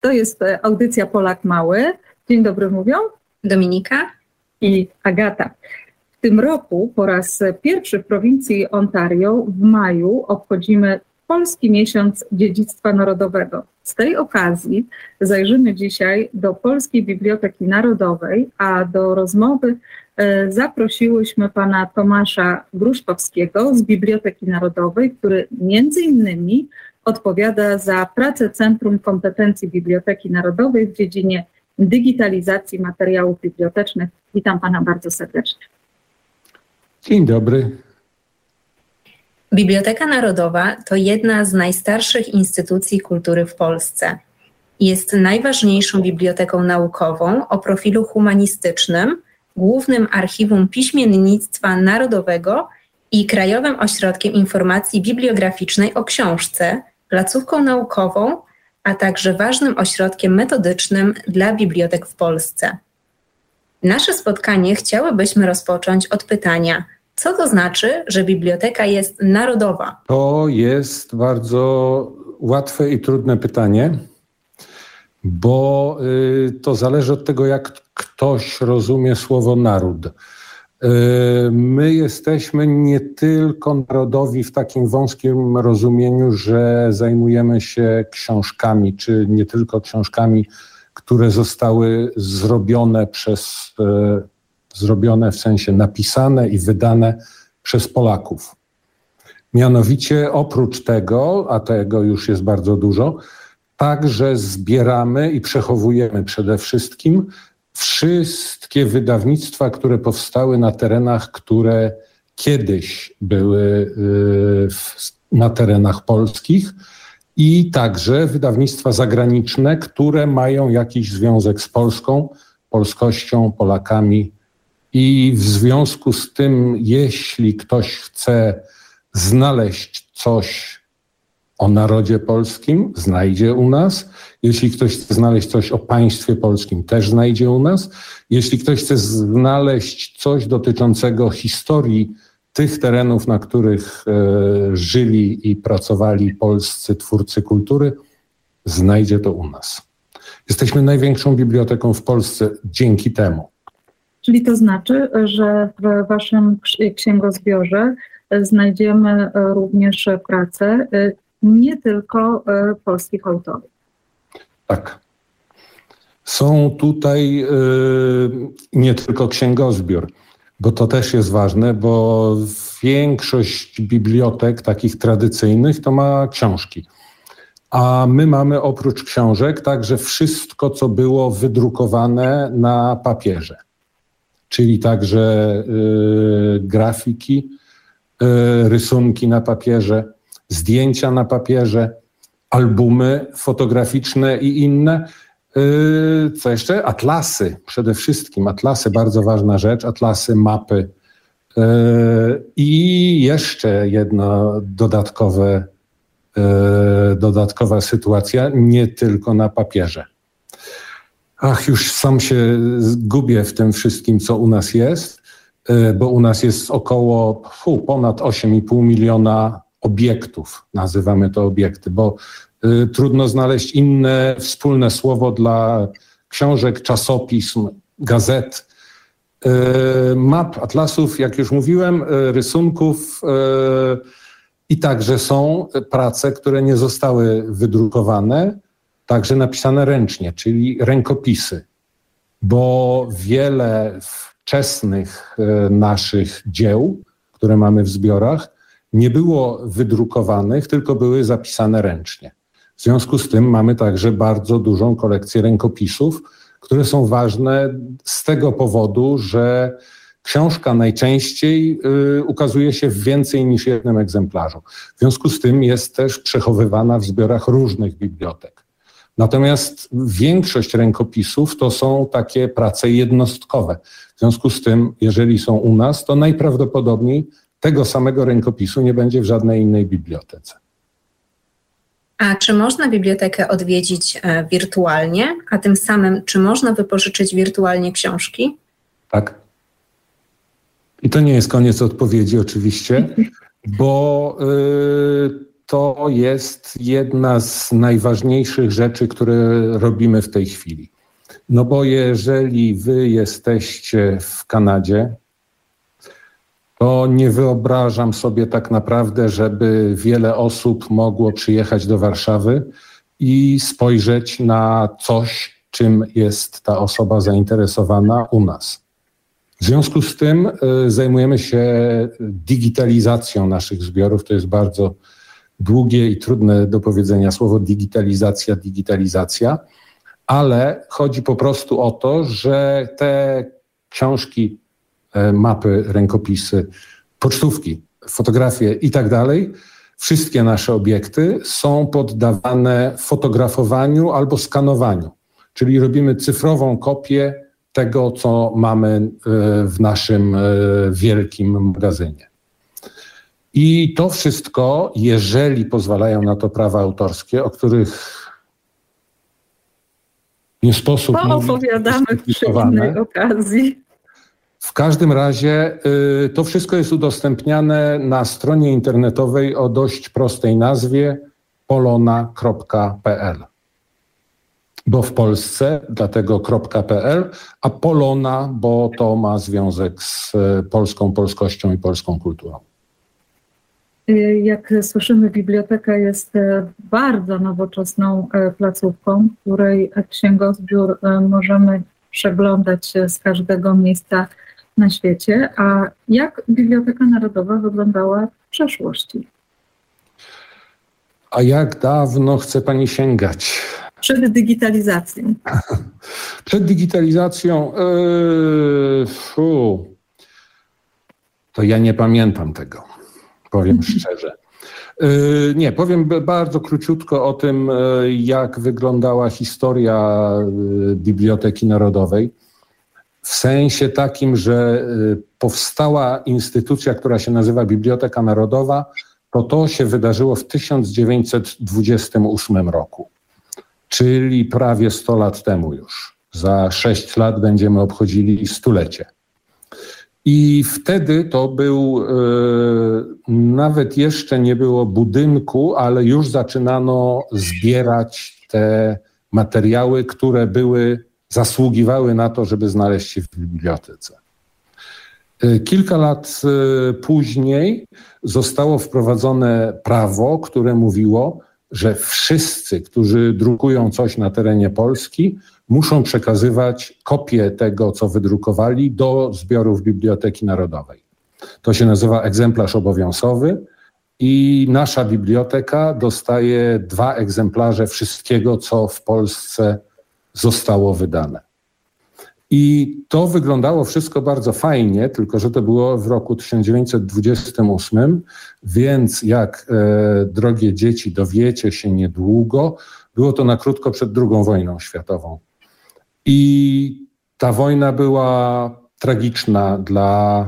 To jest e, audycja Polak Mały. Dzień dobry mówią. Dominika i Agata. W tym roku po raz pierwszy w prowincji Ontario w maju obchodzimy Polski Miesiąc Dziedzictwa Narodowego. Z tej okazji zajrzymy dzisiaj do Polskiej Biblioteki Narodowej, a do rozmowy e, zaprosiłyśmy pana Tomasza Gruszkowskiego z Biblioteki Narodowej, który między innymi odpowiada za pracę Centrum Kompetencji Biblioteki Narodowej w dziedzinie digitalizacji materiałów bibliotecznych. Witam pana bardzo serdecznie. Dzień dobry. Biblioteka Narodowa to jedna z najstarszych instytucji kultury w Polsce. Jest najważniejszą biblioteką naukową o profilu humanistycznym, głównym archiwum piśmiennictwa narodowego i Krajowym Ośrodkiem Informacji Bibliograficznej o książce, placówką naukową, a także ważnym ośrodkiem metodycznym dla bibliotek w Polsce. Nasze spotkanie chciałybyśmy rozpocząć od pytania – co to znaczy, że biblioteka jest narodowa? To jest bardzo łatwe i trudne pytanie, bo y, to zależy od tego, jak ktoś rozumie słowo naród. My jesteśmy nie tylko narodowi w takim wąskim rozumieniu, że zajmujemy się książkami, czy nie tylko książkami, które zostały zrobione przez y, zrobione w sensie napisane i wydane przez Polaków. Mianowicie oprócz tego, a tego już jest bardzo dużo, także zbieramy i przechowujemy przede wszystkim wszystkie wydawnictwa, które powstały na terenach, które kiedyś były y, na terenach polskich i także wydawnictwa zagraniczne, które mają jakiś związek z Polską, polskością, Polakami. I w związku z tym, jeśli ktoś chce znaleźć coś o narodzie polskim, znajdzie u nas. Jeśli ktoś chce znaleźć coś o państwie polskim, też znajdzie u nas. Jeśli ktoś chce znaleźć coś dotyczącego historii tych terenów, na których e, żyli i pracowali polscy twórcy kultury, znajdzie to u nas. Jesteśmy największą biblioteką w Polsce dzięki temu. Czyli to znaczy, że w Waszym księgozbiorze znajdziemy również prace nie tylko polskich autorów. Tak. Są tutaj nie tylko księgozbiór, bo to też jest ważne, bo większość bibliotek takich tradycyjnych to ma książki. A my mamy oprócz książek także wszystko, co było wydrukowane na papierze czyli także y, grafiki, rysunki na papierze, zdjęcia na papierze, albumy fotograficzne i inne. Y, co jeszcze? Atlasy, przede wszystkim atlasy, bardzo ważna rzecz, atlasy, mapy. I jeszcze jedna dodatkowe, dodatkowa sytuacja, nie tylko na papierze. Ach, już sam się gubię w tym wszystkim, co u nas jest, bo u nas jest około fu, ponad 8,5 miliona obiektów, nazywamy to obiekty, bo y, trudno znaleźć inne wspólne słowo dla książek, czasopism, gazet, y, map, atlasów, jak już mówiłem, y, rysunków i także są prace, które nie zostały wydrukowane, także napisane ręcznie, czyli rękopisy, bo wiele wczesnych e, naszych dzieł, które mamy w zbiorach, nie było wydrukowanych, tylko były zapisane ręcznie. W związku z tym mamy także bardzo dużą kolekcję rękopisów, które są ważne z tego powodu, że książka najczęściej y, ukazuje się w więcej niż jednym egzemplarzu. W związku z tym jest też przechowywana w zbiorach różnych bibliotek. Natomiast większość rękopisów to są takie prace jednostkowe. W związku z tym, jeżeli są u nas, to najprawdopodobniej tego samego rękopisu nie będzie w żadnej innej bibliotece. A czy można bibliotekę odwiedzić e, wirtualnie, a tym samym czy można wypożyczyć wirtualnie książki? Tak. I to nie jest koniec odpowiedzi, oczywiście, bo y, to jest jedna z najważniejszych rzeczy, które robimy w tej chwili. No bo jeżeli wy jesteście w Kanadzie, to nie wyobrażam sobie tak naprawdę, żeby wiele osób mogło przyjechać do Warszawy i spojrzeć na coś, czym jest ta osoba zainteresowana u nas. W związku z tym y, zajmujemy się digitalizacją naszych zbiorów. To jest bardzo długie i trudne do powiedzenia słowo digitalizacja, digitalizacja, ale chodzi po prostu o to, że te książki, mapy, rękopisy, pocztówki, fotografie i tak dalej, wszystkie nasze obiekty są poddawane fotografowaniu albo skanowaniu, czyli robimy cyfrową kopię tego, co mamy e, w naszym e, wielkim magazynie. I to wszystko, jeżeli pozwalają na to prawa autorskie, o których nie sposób. To opowiadamy przy innej okazji. W każdym razie y, to wszystko jest udostępniane na stronie internetowej o dość prostej nazwie polona.pl. Bo w Polsce, dlatego .pl, a Polona, bo to ma związek z y, polską polskością i polską kulturą. Y, jak słyszymy, biblioteka jest bardzo nowoczesną placówką, której księgozbiór możemy przeglądać z każdego miejsca na świecie. A jak Biblioteka Narodowa wyglądała w przeszłości? A jak dawno chce Pani sięgać? Przed digitalizacją. Przed digitalizacją. Yy, to ja nie pamiętam tego powiem szczerze. Y, nie, powiem bardzo króciutko o tym, y, jak wyglądała historia y, Biblioteki Narodowej. W sensie takim, że powstała instytucja, która się nazywa Biblioteka Narodowa, to to się wydarzyło w 1928 roku, czyli prawie 100 lat temu już. Za 6 lat będziemy obchodzili stulecie. I wtedy to był, e, nawet jeszcze nie było budynku, ale już zaczynano zbierać te materiały, które były, zasługiwały na to, żeby znaleźć się w bibliotece. E, kilka lat e, później zostało wprowadzone prawo, które mówiło, że wszyscy, którzy drukują coś na terenie Polski, muszą przekazywać kopię tego, co wydrukowali, do zbiorów Biblioteki Narodowej. To się nazywa egzemplarz obowiązkowy i nasza biblioteka dostaje dwa egzemplarze wszystkiego, co w Polsce zostało wydane. I to wyglądało wszystko bardzo fajnie, tylko że to było w roku 1928, więc jak e, drogie dzieci dowiecie się niedługo, było to na krótko przed II wojną światową. I ta wojna była tragiczna dla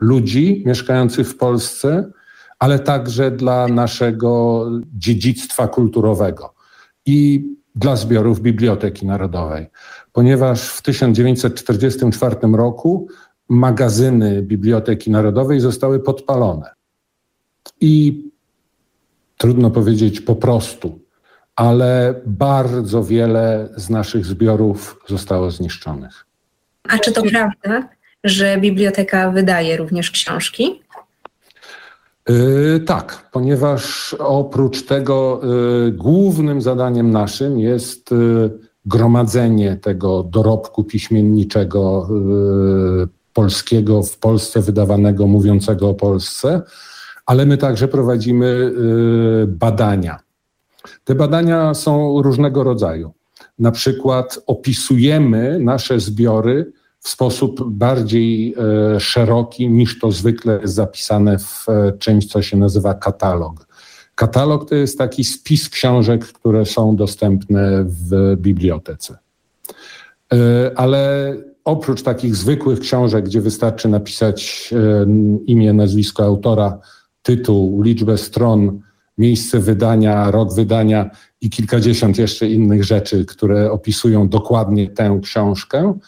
ludzi mieszkających w Polsce, ale także dla naszego dziedzictwa kulturowego i dla zbiorów Biblioteki Narodowej, ponieważ w 1944 roku magazyny Biblioteki Narodowej zostały podpalone. I trudno powiedzieć po prostu, ale bardzo wiele z naszych zbiorów zostało zniszczonych. A czy to prawda, że biblioteka wydaje również książki? Yy, tak, ponieważ oprócz tego yy, głównym zadaniem naszym jest yy, gromadzenie tego dorobku piśmienniczego polskiego w Polsce wydawanego, mówiącego o Polsce, ale my także prowadzimy badania te badania są różnego rodzaju. Na przykład opisujemy nasze zbiory w sposób bardziej e, szeroki niż to zwykle jest zapisane w e, czymś, co się nazywa katalog. Katalog to jest taki spis książek, które są dostępne w bibliotece. E, ale oprócz takich zwykłych książek, gdzie wystarczy napisać imię, nazwisko autora, tytuł, liczbę stron, miejsce wydania, rok wydania i kilkadziesiąt jeszcze innych rzeczy, które opisują dokładnie tę książkę,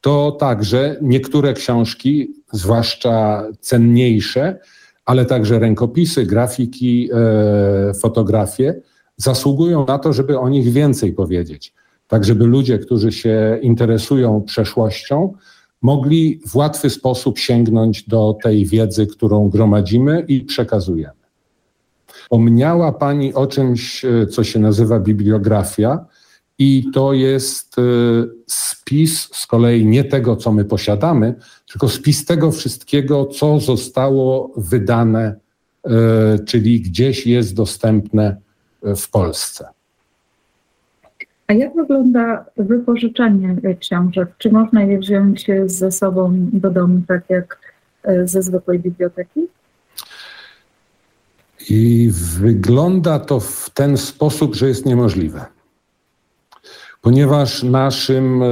to także niektóre książki, zwłaszcza cenniejsze, ale także rękopisy, grafiki, e, fotografie zasługują na to, żeby o nich więcej powiedzieć. Tak, żeby ludzie, którzy się interesują przeszłością, mogli w łatwy sposób sięgnąć do tej wiedzy, którą gromadzimy i przekazujemy. Pomniała Pani o czymś, e, co się nazywa bibliografia, i to jest e, spis z kolei nie tego, co my posiadamy, tylko spis tego wszystkiego, co zostało wydane, e, czyli gdzieś jest dostępne w Polsce. A jak wygląda wypożyczanie książek? Czy można je wziąć ze sobą do domu, tak jak ze zwykłej biblioteki? I wygląda to w ten sposób, że jest niemożliwe. Ponieważ naszym, e,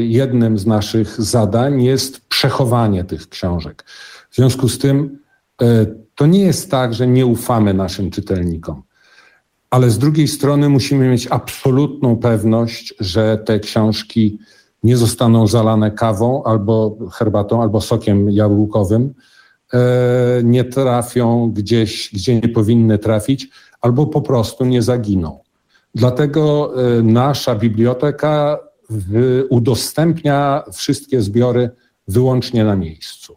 jednym z naszych zadań jest przechowanie tych książek. W związku z tym e, to nie jest tak, że nie ufamy naszym czytelnikom. Ale z drugiej strony musimy mieć absolutną pewność, że te książki nie zostaną zalane kawą albo herbatą, albo sokiem jabłkowym, E, nie trafią gdzieś, gdzie nie powinny trafić, albo po prostu nie zaginą. Dlatego e, nasza biblioteka udostępnia wszystkie zbiory wyłącznie na miejscu.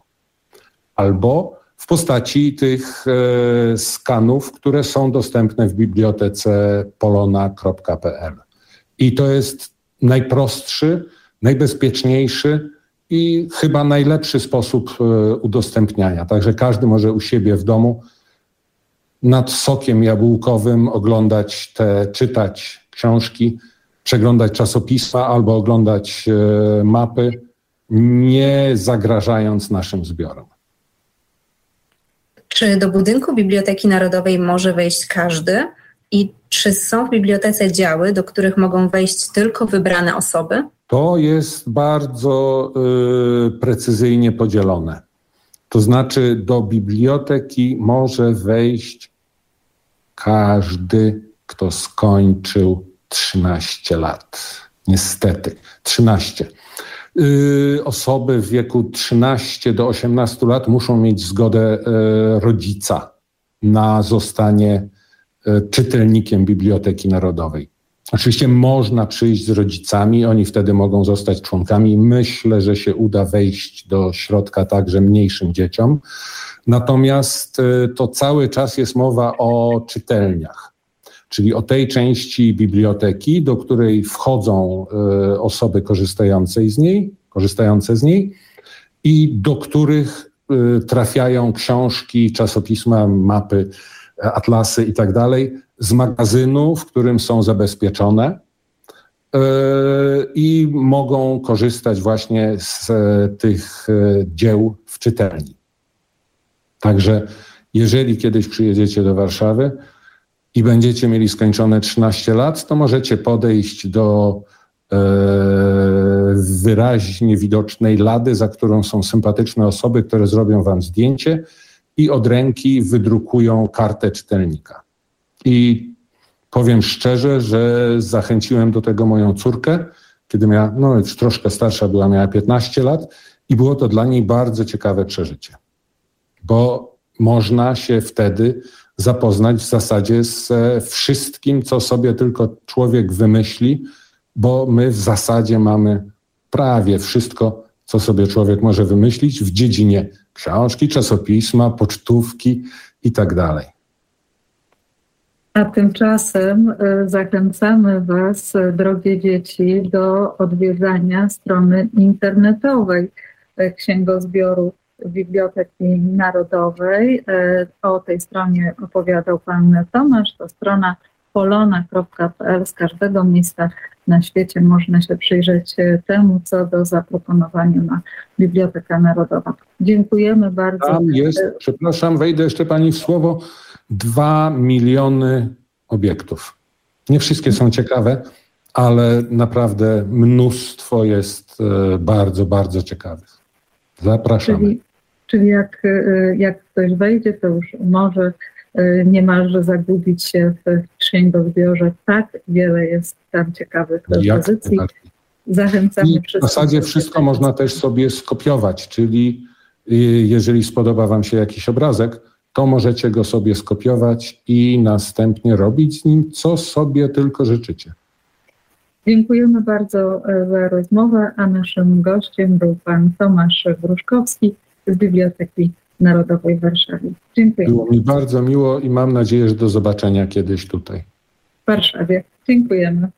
Albo w postaci tych e, skanów, które są dostępne w bibliotece polona.pl. I to jest najprostszy, najbezpieczniejszy i chyba najlepszy sposób e, udostępniania. Także każdy może u siebie w domu nad sokiem jabłkowym oglądać te, czytać książki, przeglądać czasopisma albo oglądać e, mapy, nie zagrażając naszym zbiorom. Czy do budynku Biblioteki Narodowej może wejść każdy? I czy są w bibliotece działy, do których mogą wejść tylko wybrane osoby? To jest bardzo y, precyzyjnie podzielone. To znaczy, do biblioteki może wejść każdy, kto skończył 13 lat. Niestety, 13. Y, osoby w wieku 13 do 18 lat muszą mieć zgodę y, rodzica na zostanie y, czytelnikiem Biblioteki Narodowej. Oczywiście można przyjść z rodzicami, oni wtedy mogą zostać członkami. Myślę, że się uda wejść do środka także mniejszym dzieciom. Natomiast y, to cały czas jest mowa o czytelniach, czyli o tej części biblioteki, do której wchodzą y, osoby korzystające z niej, korzystające z niej i do których y, trafiają książki, czasopisma, mapy, atlasy i tak z magazynu, w którym są zabezpieczone e, i mogą korzystać właśnie z e, tych e, dzieł w czytelni. Także jeżeli kiedyś przyjedziecie do Warszawy i będziecie mieli skończone 13 lat, to możecie podejść do wyraźnie widocznej lady, za którą są sympatyczne osoby, które zrobią wam zdjęcie i od ręki wydrukują kartę czytelnika. I powiem szczerze, że zachęciłem do tego moją córkę, kiedy miała, no już troszkę starsza była, miała 15 lat i było to dla niej bardzo ciekawe przeżycie, bo można się wtedy zapoznać w zasadzie z wszystkim, co sobie tylko człowiek wymyśli, bo my w zasadzie mamy prawie wszystko, co sobie człowiek może wymyślić w dziedzinie książki, czasopisma, pocztówki i tak. A tymczasem e, zachęcamy Was, drogie dzieci, do odwiedzania strony internetowej e, Księgozbioru Biblioteki Narodowej. O tej stronie opowiadał Pan Tomasz. To strona polona.pl. Z każdego miejsca na świecie można się przyjrzeć temu, co do zaproponowania na Biblioteka Narodowa. Dziękujemy bardzo. Tam jest, przepraszam, wejdę jeszcze Pani w słowo Dwa miliony obiektów. Nie wszystkie są ciekawe, ale naprawdę mnóstwo jest e, bardzo, bardzo ciekawych. Zapraszamy. Czyli, czyli jak, e, jak ktoś wejdzie, to już może e, niemalże zagubić się w księgozbiorze. Tak wiele jest tam ciekawych pozycji. Zachęcamy I wszystkich. W zasadzie wszystko można też sobie skopiować, czyli jeżeli spodoba Wam się jakiś obrazek, to możecie go sobie skopiować i następnie robić z nim, co sobie tylko życzycie. Dziękujemy bardzo e, za rozmowę, a naszym gościem był pan Tomasz Gruszkowski z Biblioteki Narodowej w Warszawie. Dziękuję. Było mi bardzo miło i mam nadzieję, że do zobaczenia kiedyś tutaj. W Warszawie. Dziękujemy.